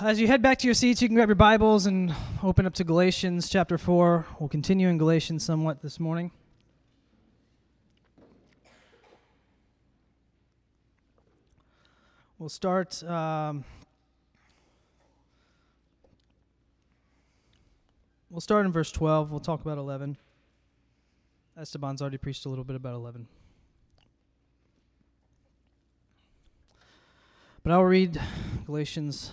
as you head back to your seats, you can grab your Bibles and open up to Galatians chapter 4. We'll continue in Galatians somewhat this morning. We'll start. Um, we'll start in verse 12. We'll talk about 11. Esteban's already preached a little bit about 11. But I'll read Galatians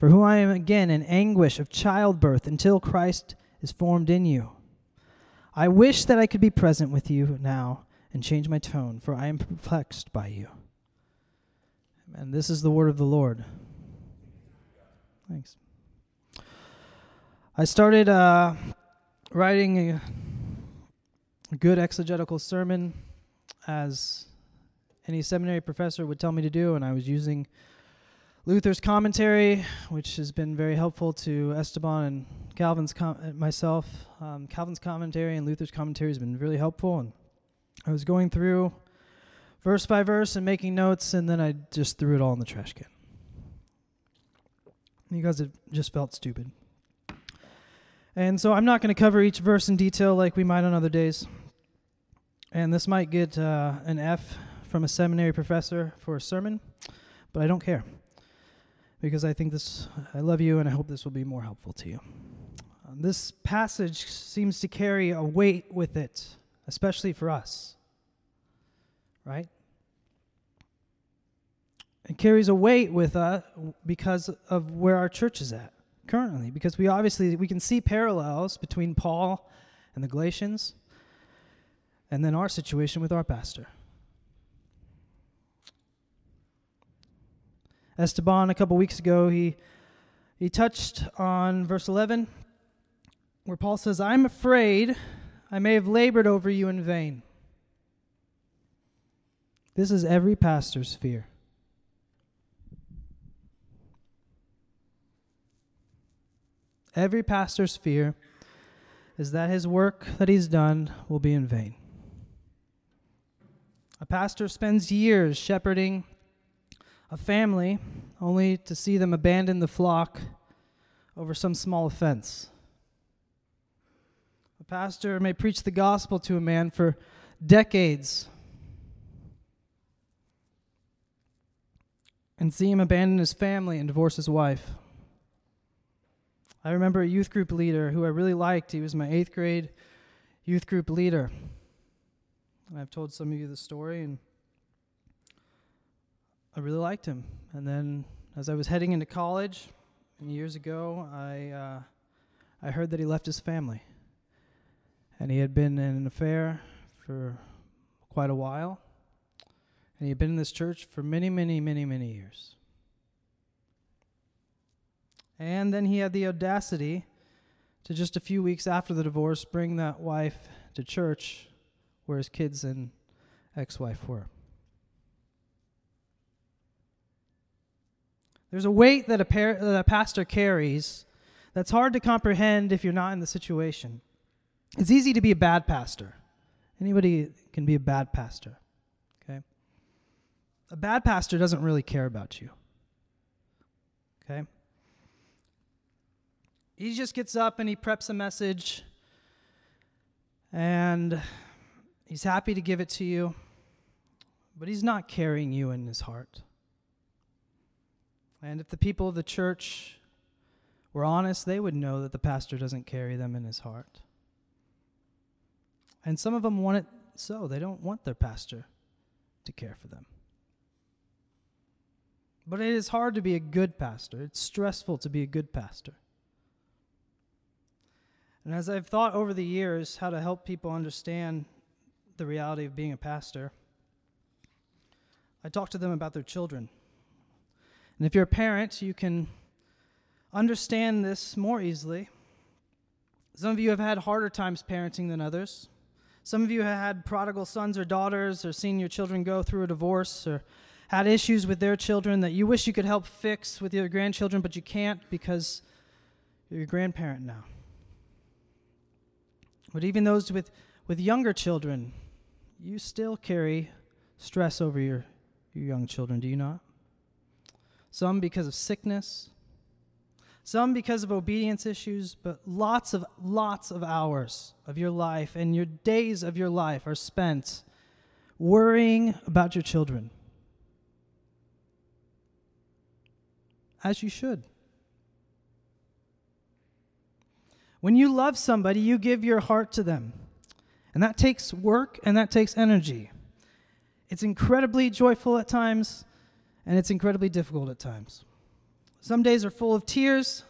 for whom I am again in anguish of childbirth until Christ is formed in you. I wish that I could be present with you now and change my tone, for I am perplexed by you. And this is the word of the Lord. Thanks. I started uh, writing a, a good exegetical sermon as any seminary professor would tell me to do, and I was using Luther's commentary, which has been very helpful to Esteban and Calvin's com- uh, myself. Um, Calvin's commentary and Luther's commentary has been really helpful, and I was going through verse by verse and making notes, and then I just threw it all in the trash can because it just felt stupid. And so I'm not going to cover each verse in detail like we might on other days. And this might get uh, an F from a seminary professor for a sermon, but I don't care because I think this, I love you and I hope this will be more helpful to you. Um, this passage seems to carry a weight with it, especially for us, right? It carries a weight with us because of where our church is at currently, because we obviously we can see parallels between Paul and the Galatians, and then our situation with our pastor. Esteban a couple weeks ago, he, he touched on verse 11 where Paul says, I'm afraid I may have labored over you in vain. This is every pastor's fear. Every pastor's fear is that his work that he's done will be in vain. A pastor spends years shepherding a family only to see them abandon the flock over some small offense. A pastor may preach the gospel to a man for decades and see him abandon his family and divorce his wife. I remember a youth group leader who I really liked. He was my eighth grade youth group leader. And I've told some of you the story, and I really liked him. And then as I was heading into college years ago, I uh, I heard that he left his family, and he had been in an affair for quite a while, and he had been in this church for many, many, many, many years. And then he had the audacity to just a few weeks after the divorce bring that wife to church where his kids and ex wife were. There's a weight that a, par- that a pastor carries that's hard to comprehend if you're not in the situation. It's easy to be a bad pastor. Anybody can be a bad pastor. Okay? A bad pastor doesn't really care about you. Okay? He just gets up and he preps a message and he's happy to give it to you, but he's not carrying you in his heart. And if the people of the church were honest, they would know that the pastor doesn't carry them in his heart. And some of them want it so. They don't want their pastor to care for them. But it is hard to be a good pastor. It's stressful to be a good pastor. And as I've thought over the years how to help people understand the reality of being a pastor, I talk to them about their children. And if you're a parent, you can understand this more easily. Some of you have had harder times parenting than others. Some of you have had prodigal sons or daughters, or seen your children go through a divorce, or had issues with their children that you wish you could help fix with your grandchildren, but you can't because you're a grandparent now. But even those with, with younger children, you still carry stress over your, your young children, do you not? Some because of sickness, some because of obedience issues, but lots of lots of hours of your life and your days of your life are spent worrying about your children. As you should. When you love somebody, you give your heart to them. And that takes work and that takes energy. It's incredibly joyful at times, and it's incredibly difficult at times. Some days are full of tears,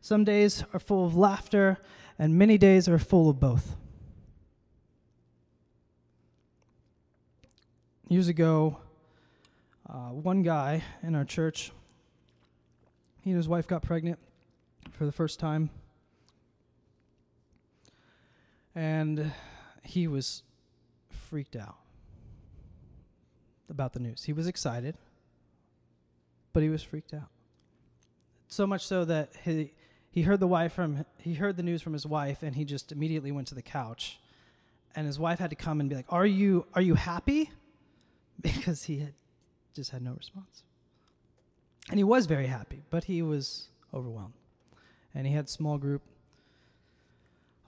some days are full of laughter, and many days are full of both. Years ago, uh, one guy in our church, he and his wife got pregnant for the first time. And he was freaked out about the news. He was excited, but he was freaked out. So much so that he he heard the wife from he heard the news from his wife and he just immediately went to the couch. And his wife had to come and be like, "Are you are you happy?" Because he had just had no response. And he was very happy, but he was overwhelmed. And he had small group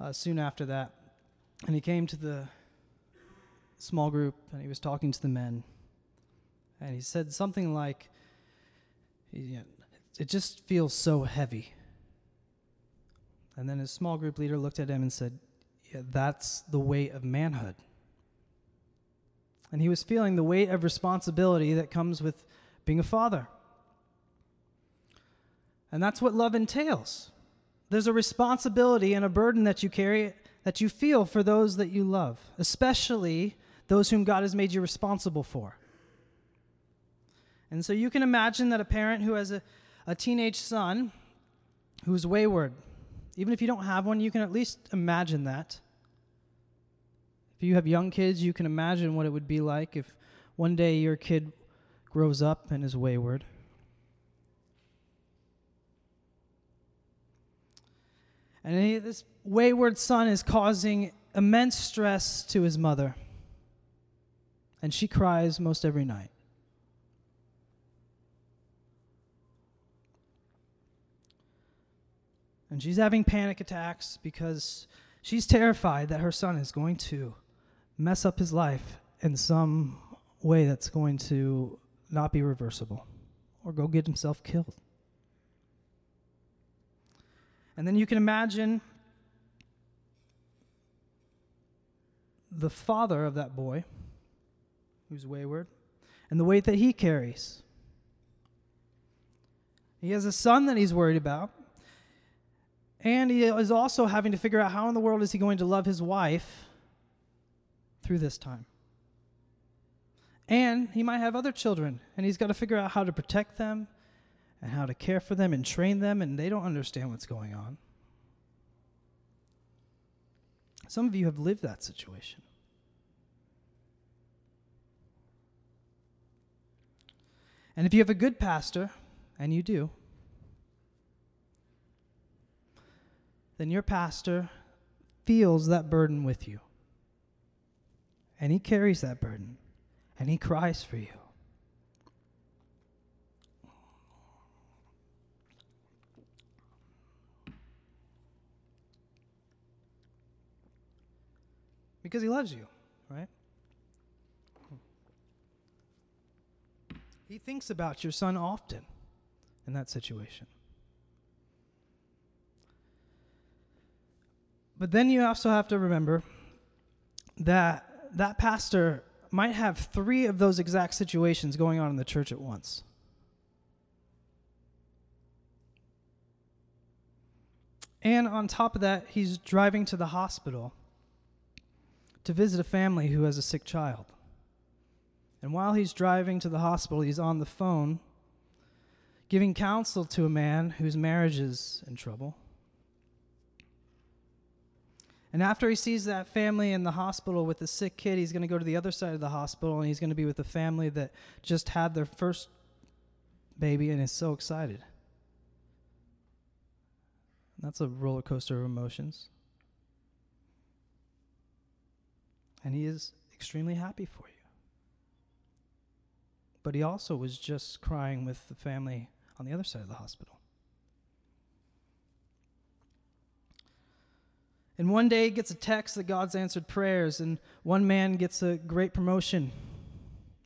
uh, soon after that. And he came to the small group and he was talking to the men. And he said something like, It just feels so heavy. And then his small group leader looked at him and said, Yeah, that's the weight of manhood. And he was feeling the weight of responsibility that comes with being a father. And that's what love entails. There's a responsibility and a burden that you carry that you feel for those that you love, especially those whom God has made you responsible for. And so you can imagine that a parent who has a, a teenage son who's wayward, even if you don't have one, you can at least imagine that. If you have young kids, you can imagine what it would be like if one day your kid grows up and is wayward. And he, this wayward son is causing immense stress to his mother. And she cries most every night. And she's having panic attacks because she's terrified that her son is going to mess up his life in some way that's going to not be reversible or go get himself killed. And then you can imagine the father of that boy who's wayward and the weight that he carries. He has a son that he's worried about. And he is also having to figure out how in the world is he going to love his wife through this time. And he might have other children, and he's got to figure out how to protect them and how to care for them and train them, and they don't understand what's going on. Some of you have lived that situation. And if you have a good pastor, and you do, then your pastor feels that burden with you. And he carries that burden, and he cries for you. because he loves you, right? He thinks about your son often in that situation. But then you also have to remember that that pastor might have three of those exact situations going on in the church at once. And on top of that, he's driving to the hospital to visit a family who has a sick child. And while he's driving to the hospital, he's on the phone giving counsel to a man whose marriage is in trouble. And after he sees that family in the hospital with the sick kid, he's going to go to the other side of the hospital and he's going to be with the family that just had their first baby and is so excited. That's a roller coaster of emotions. And he is extremely happy for you. But he also was just crying with the family on the other side of the hospital. And one day he gets a text that God's answered prayers, and one man gets a great promotion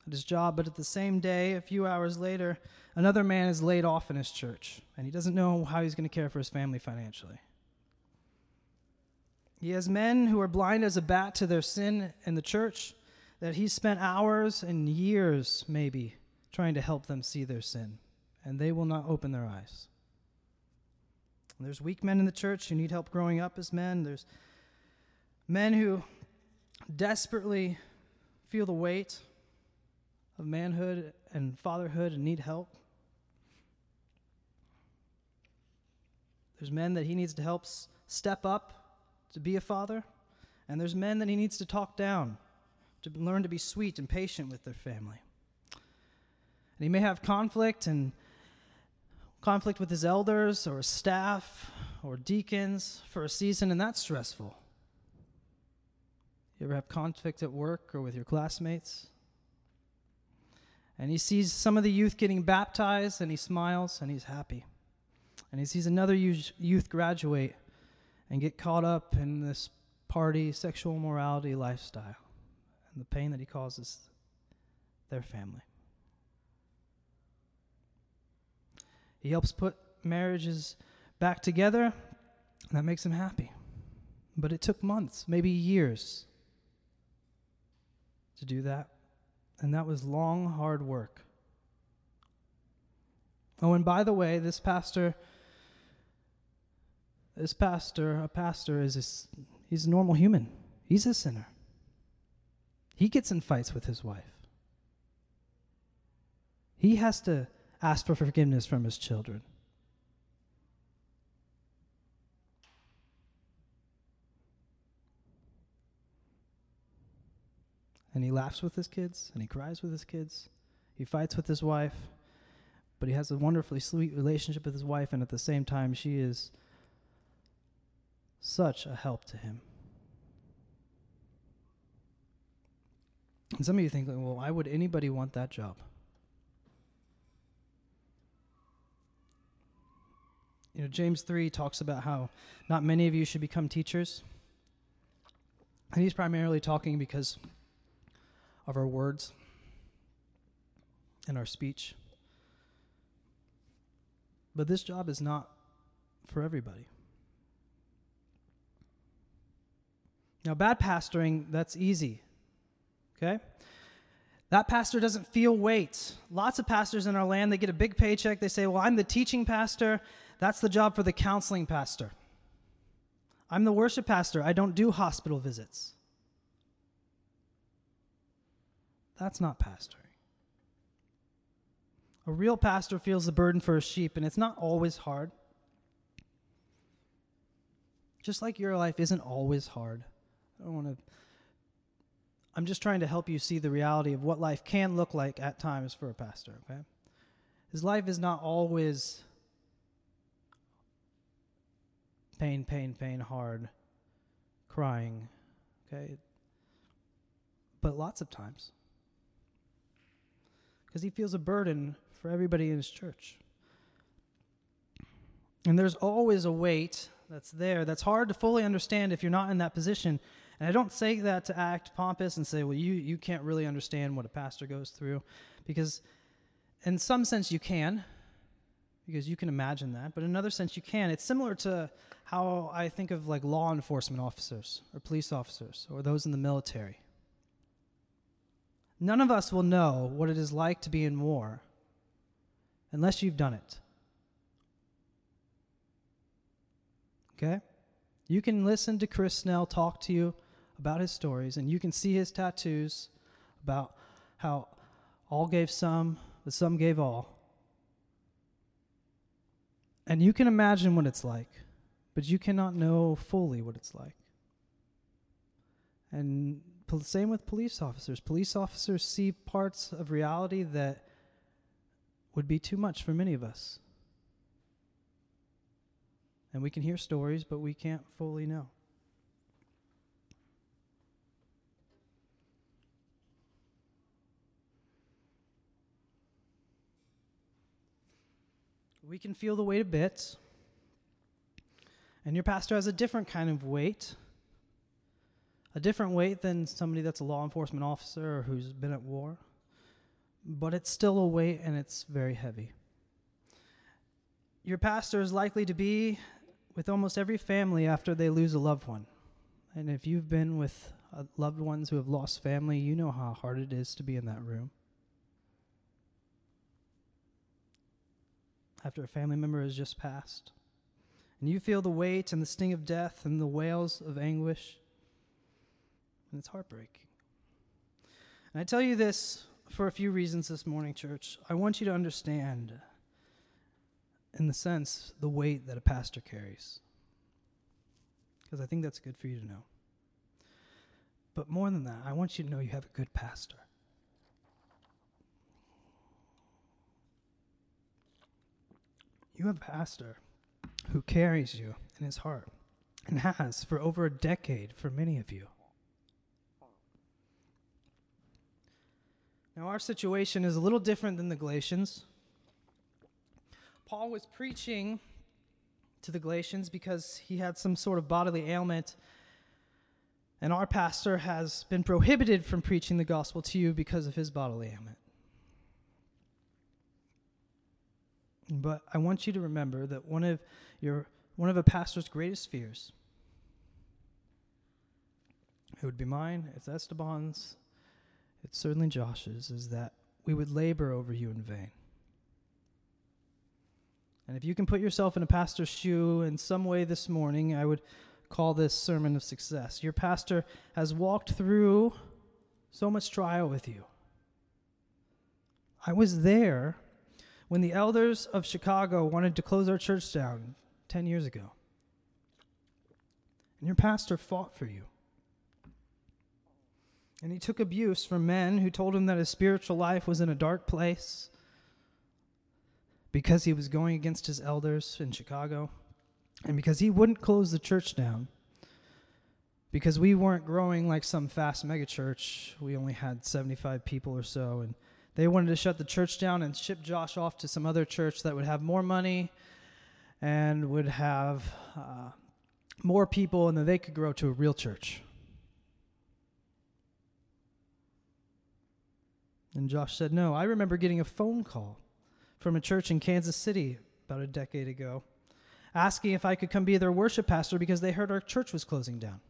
at his job, but at the same day, a few hours later, another man is laid off in his church, and he doesn't know how he's going to care for his family financially. He has men who are blind as a bat to their sin in the church that he's spent hours and years, maybe, trying to help them see their sin, and they will not open their eyes. There's weak men in the church who need help growing up as men. There's men who desperately feel the weight of manhood and fatherhood and need help. There's men that he needs to help step up to be a father, and there's men that he needs to talk down to learn to be sweet and patient with their family. And he may have conflict and conflict with his elders or his staff or deacons for a season, and that's stressful. You ever have conflict at work or with your classmates? And he sees some of the youth getting baptized, and he smiles and he's happy. And he sees another youth graduate and get caught up in this party, sexual morality lifestyle and the pain that he causes their family. He helps put marriages back together, and that makes him happy. But it took months, maybe years, to do that. And that was long, hard work. Oh, and by the way, this pastor, this pastor, a pastor is a, he's a normal human. He's a sinner. He gets in fights with his wife. He has to ask for forgiveness from his children. And he laughs with his kids and he cries with his kids. He fights with his wife, but he has a wonderfully sweet relationship with his wife, and at the same time, she is such a help to him. And some of you think, well, why would anybody want that job? You know, James 3 talks about how not many of you should become teachers. And he's primarily talking because of our words and our speech. But this job is not for everybody. Now, bad pastoring, that's easy. Okay? That pastor doesn't feel weight. Lots of pastors in our land, they get a big paycheck. They say, Well, I'm the teaching pastor that's the job for the counseling pastor. I'm the worship pastor. I don't do hospital visits. That's not pastoring. A real pastor feels the burden for his sheep, and it's not always hard. Just like your life isn't always hard. I don't want to. I'm just trying to help you see the reality of what life can look like at times for a pastor, okay? His life is not always pain, pain, pain, hard, crying, okay? But lots of times. Because he feels a burden for everybody in his church. And there's always a weight that's there that's hard to fully understand if you're not in that position. And I don't say that to act pompous and say, well, you, you can't really understand what a pastor goes through. Because in some sense you can. Because you can imagine that, but in another sense, you can. It's similar to how I think of like law enforcement officers or police officers or those in the military. None of us will know what it is like to be in war unless you've done it. Okay? You can listen to Chris Snell talk to you about his stories, and you can see his tattoos about how all gave some, but some gave all. And you can imagine what it's like, but you cannot know fully what it's like. And the same with police officers. Police officers see parts of reality that would be too much for many of us. And we can hear stories, but we can't fully know. We can feel the weight a bit. And your pastor has a different kind of weight, a different weight than somebody that's a law enforcement officer or who's been at war. But it's still a weight and it's very heavy. Your pastor is likely to be with almost every family after they lose a loved one. And if you've been with uh, loved ones who have lost family, you know how hard it is to be in that room. After a family member has just passed. And you feel the weight and the sting of death and the wails of anguish. And it's heartbreaking. And I tell you this for a few reasons this morning, church. I want you to understand, in the sense, the weight that a pastor carries. Because I think that's good for you to know. But more than that, I want you to know you have a good pastor. You have a pastor who carries you in his heart and has for over a decade for many of you. Now, our situation is a little different than the Galatians. Paul was preaching to the Galatians because he had some sort of bodily ailment, and our pastor has been prohibited from preaching the gospel to you because of his bodily ailment. But I want you to remember that one of your one of a pastor's greatest fears, it would be mine, it's Esteban's, it's certainly Josh's, is that we would labor over you in vain. And if you can put yourself in a pastor's shoe in some way this morning, I would call this sermon of success. Your pastor has walked through so much trial with you. I was there when the elders of Chicago wanted to close our church down 10 years ago. And your pastor fought for you. And he took abuse from men who told him that his spiritual life was in a dark place because he was going against his elders in Chicago and because he wouldn't close the church down. Because we weren't growing like some fast megachurch. We only had 75 people or so. And they wanted to shut the church down and ship Josh off to some other church that would have more money and would have uh, more people, and then they could grow to a real church. And Josh said, No. I remember getting a phone call from a church in Kansas City about a decade ago asking if I could come be their worship pastor because they heard our church was closing down.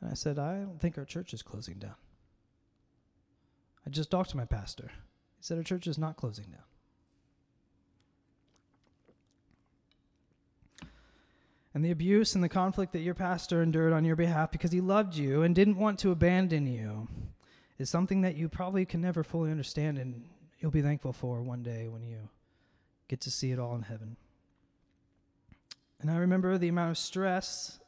And I said, I don't think our church is closing down. I just talked to my pastor. He said our church is not closing down. And the abuse and the conflict that your pastor endured on your behalf because he loved you and didn't want to abandon you is something that you probably can never fully understand and you'll be thankful for one day when you get to see it all in heaven. And I remember the amount of stress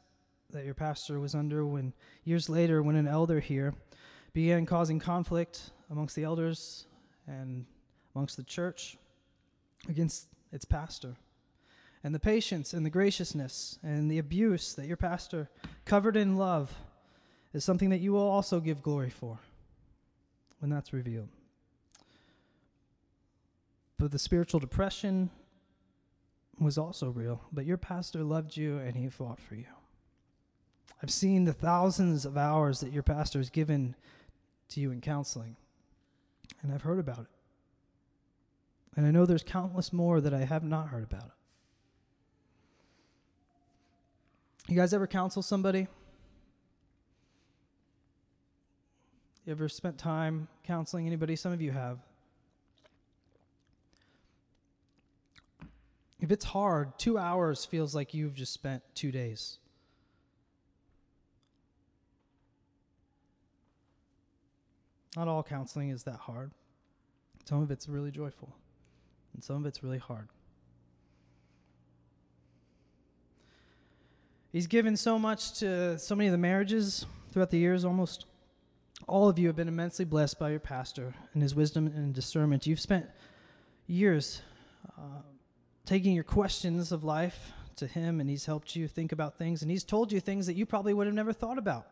that your pastor was under when years later when an elder here began causing conflict amongst the elders and amongst the church against its pastor. And the patience and the graciousness and the abuse that your pastor covered in love is something that you will also give glory for when that's revealed. But the spiritual depression was also real. But your pastor loved you and he fought for you. I've seen the thousands of hours that your pastor has given to you in counseling and I've heard about it. And I know there's countless more that I have not heard about. You guys ever counsel somebody? You ever spent time counseling anybody? Some of you have. If it's hard, two hours feels like you've just spent two days. Not all counseling is that hard. Some of it's really joyful, and some of it's really hard. He's given so much to so many of the marriages throughout the years, almost all of you have been immensely blessed by your pastor and his wisdom and discernment. You've spent years uh, taking your questions of life to him, and he's helped you think about things, and he's told you things that you probably would have never thought about.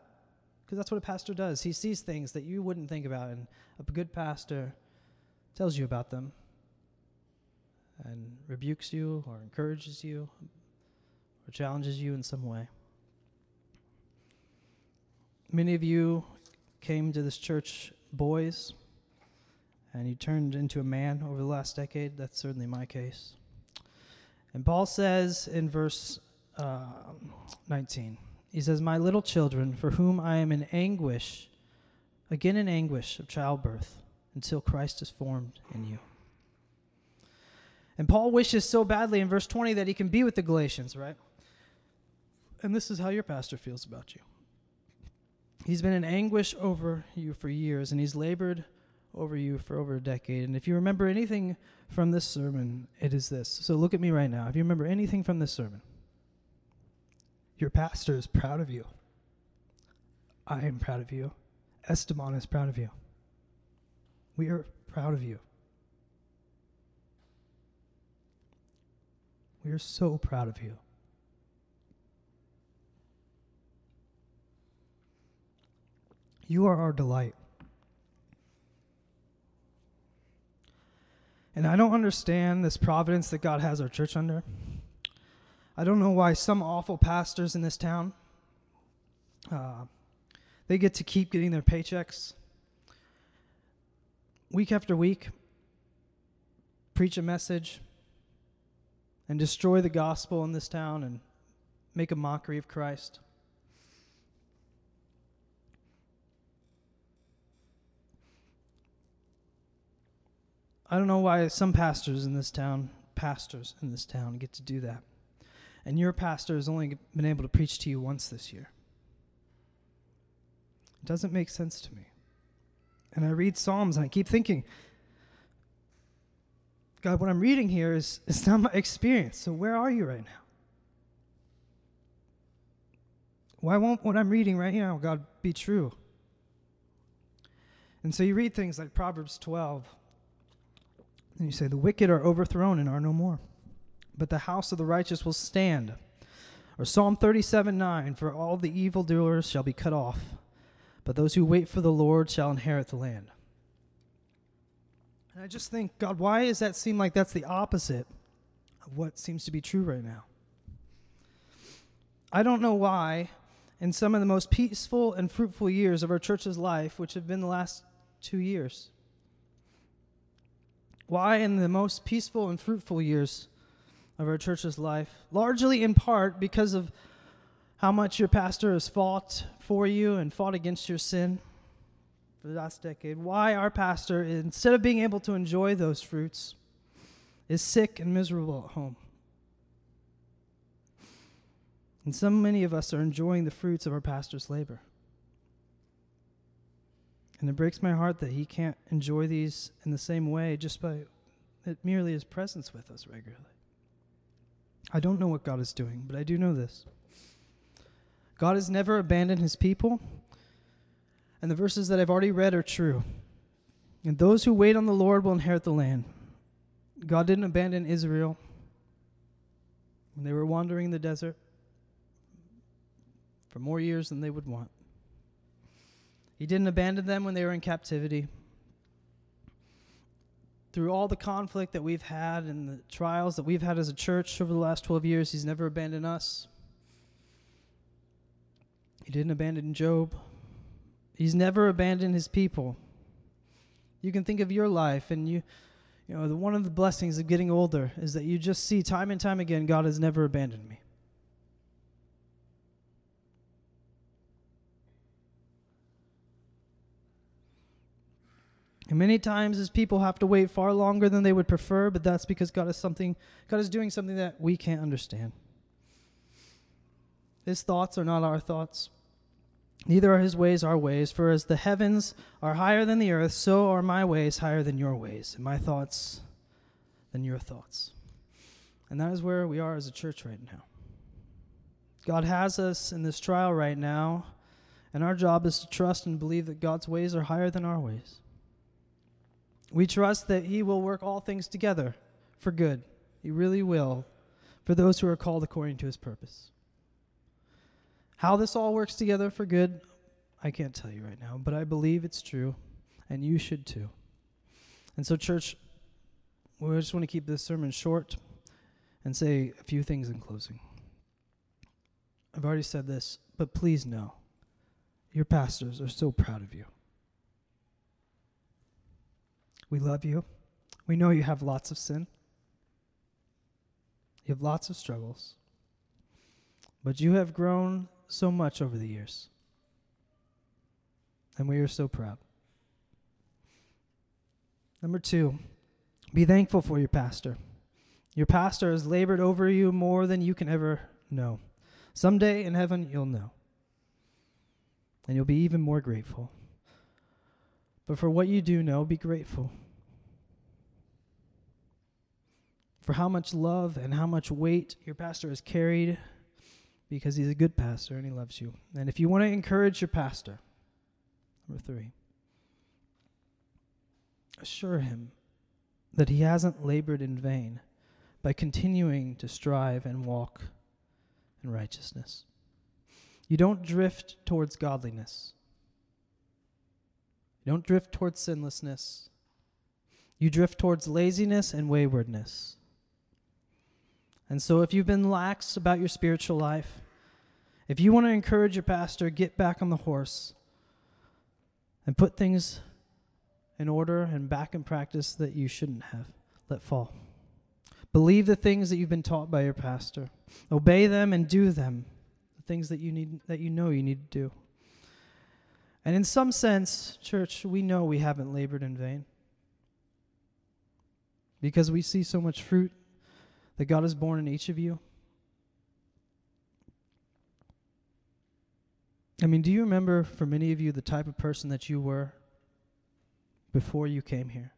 Because that's what a pastor does. He sees things that you wouldn't think about, and a good pastor tells you about them and rebukes you or encourages you or challenges you in some way. Many of you came to this church boys and you turned into a man over the last decade. That's certainly my case. And Paul says in verse uh, 19, he says, My little children, for whom I am in anguish, again in anguish of childbirth, until Christ is formed in you. And Paul wishes so badly in verse 20 that he can be with the Galatians, right? And this is how your pastor feels about you. He's been in anguish over you for years, and he's labored over you for over a decade. And if you remember anything from this sermon, it is this. So look at me right now. If you remember anything from this sermon, your pastor is proud of you. I am proud of you. Esteban is proud of you. We are proud of you. We are so proud of you. You are our delight. And I don't understand this providence that God has our church under. I don't know why some awful pastors in this town uh, they get to keep getting their paychecks week after week, preach a message, and destroy the gospel in this town and make a mockery of Christ. I don't know why some pastors in this town, pastors in this town, get to do that. And your pastor has only been able to preach to you once this year. It doesn't make sense to me. And I read Psalms and I keep thinking, God, what I'm reading here is, is not my experience. So where are you right now? Why won't what I'm reading right now, God, be true? And so you read things like Proverbs 12, and you say, The wicked are overthrown and are no more, but the house of the righteous will stand. Or Psalm 37 9, For all the evildoers shall be cut off, but those who wait for the Lord shall inherit the land. And I just think, God, why does that seem like that's the opposite of what seems to be true right now? I don't know why, in some of the most peaceful and fruitful years of our church's life, which have been the last two years, why, in the most peaceful and fruitful years of our church's life, largely in part because of how much your pastor has fought for you and fought against your sin for the last decade, why our pastor, instead of being able to enjoy those fruits, is sick and miserable at home. And so many of us are enjoying the fruits of our pastor's labor. And it breaks my heart that he can't enjoy these in the same way just by merely his presence with us regularly. I don't know what God is doing, but I do know this. God has never abandoned his people, and the verses that I've already read are true. And those who wait on the Lord will inherit the land. God didn't abandon Israel when they were wandering in the desert for more years than they would want. He didn't abandon them when they were in captivity. Through all the conflict that we've had and the trials that we've had as a church over the last 12 years, He's never abandoned us. He didn't abandon Job. He's never abandoned His people. You can think of your life and you You know, the, one of the blessings of getting older is that you just see time and time again God has never abandoned me. And many times as people have to wait far longer than they would prefer, but that's because God is something God is doing something that we can't understand. His thoughts are not our thoughts. Neither are his ways our ways, for as the heavens are higher than the earth, so are my ways higher than your ways, and my thoughts than your thoughts. And that is where we are as a church right now. God has us in this trial right now, and our job is to trust and believe that God's ways are higher than our ways. We trust that He will work all things together for good. He really will for those who are called according to His purpose. How this all works together for good, I can't tell you right now, but I believe it's true, and you should too. And so, church, we just want to keep this sermon short and say a few things in closing. I've already said this, but please know your pastors are so proud of you. We love you. We know you have lots of sin. You have lots of struggles. But you have grown so much over the years. And we are so proud. Number two, be thankful for your pastor. Your pastor has labored over you more than you can ever know. Someday in heaven, you'll know. And you'll be even more grateful. But for what you do know, be grateful. For how much love and how much weight your pastor has carried because he's a good pastor and he loves you. And if you want to encourage your pastor, number three, assure him that he hasn't labored in vain by continuing to strive and walk in righteousness. You don't drift towards godliness. Don't drift towards sinlessness. You drift towards laziness and waywardness. And so, if you've been lax about your spiritual life, if you want to encourage your pastor, get back on the horse and put things in order and back in practice that you shouldn't have let fall. Believe the things that you've been taught by your pastor. Obey them and do them. The things that you need that you know you need to do. And in some sense, church, we know we haven't labored in vain. Because we see so much fruit that God has born in each of you. I mean, do you remember for many of you the type of person that you were before you came here?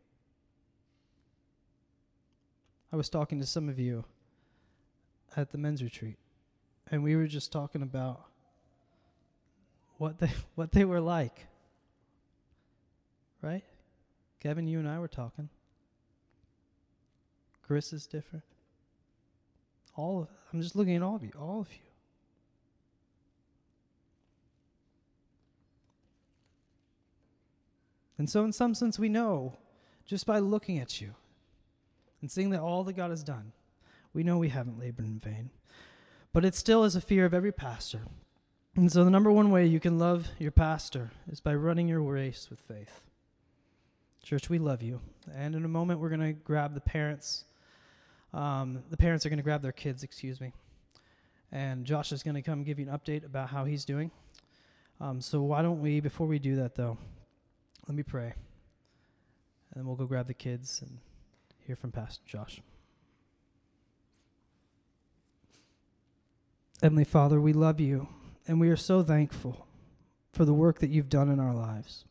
I was talking to some of you at the men's retreat, and we were just talking about what they what they were like. Right? Kevin, you and I were talking. Chris is different. All of, I'm just looking at all of you, all of you. And so, in some sense, we know just by looking at you and seeing that all that God has done, we know we haven't labored in vain. But it still is a fear of every pastor and so, the number one way you can love your pastor is by running your race with faith. Church, we love you. And in a moment, we're going to grab the parents. Um, the parents are going to grab their kids, excuse me. And Josh is going to come give you an update about how he's doing. Um, so, why don't we, before we do that, though, let me pray. And then we'll go grab the kids and hear from Pastor Josh. Heavenly Father, we love you and we are so thankful for the work that you've done in our lives.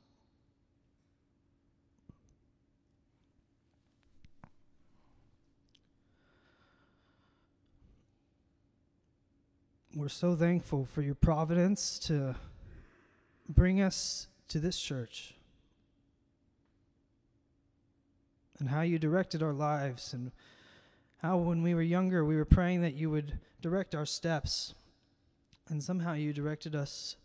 We're so thankful for your providence to bring us to this church and how you directed our lives and how when we were younger we were praying that you would direct our steps and somehow you directed us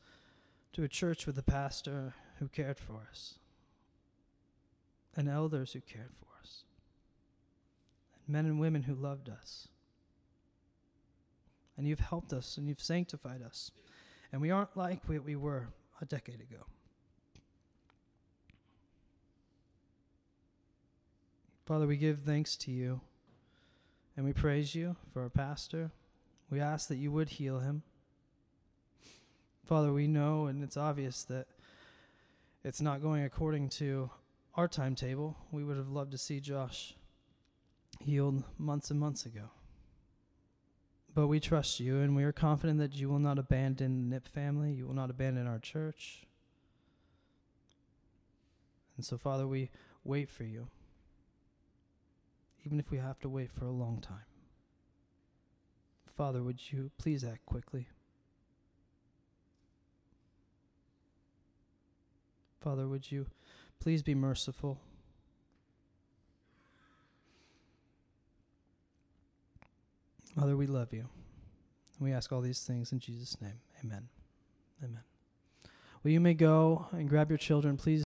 to a church with a pastor who cared for us, and elders who cared for us, and men and women who loved us. And you've helped us and you've sanctified us. And we aren't like what we were a decade ago. Father, we give thanks to you and we praise you for our pastor. We ask that you would heal him. Father, we know and it's obvious that it's not going according to our timetable. We would have loved to see Josh healed months and months ago. But we trust you and we are confident that you will not abandon the Nip family. You will not abandon our church. And so, Father, we wait for you, even if we have to wait for a long time. Father, would you please act quickly? Father, would you please be merciful? Father, we love you. And we ask all these things in Jesus' name. Amen. Amen. Well, you may go and grab your children. Please.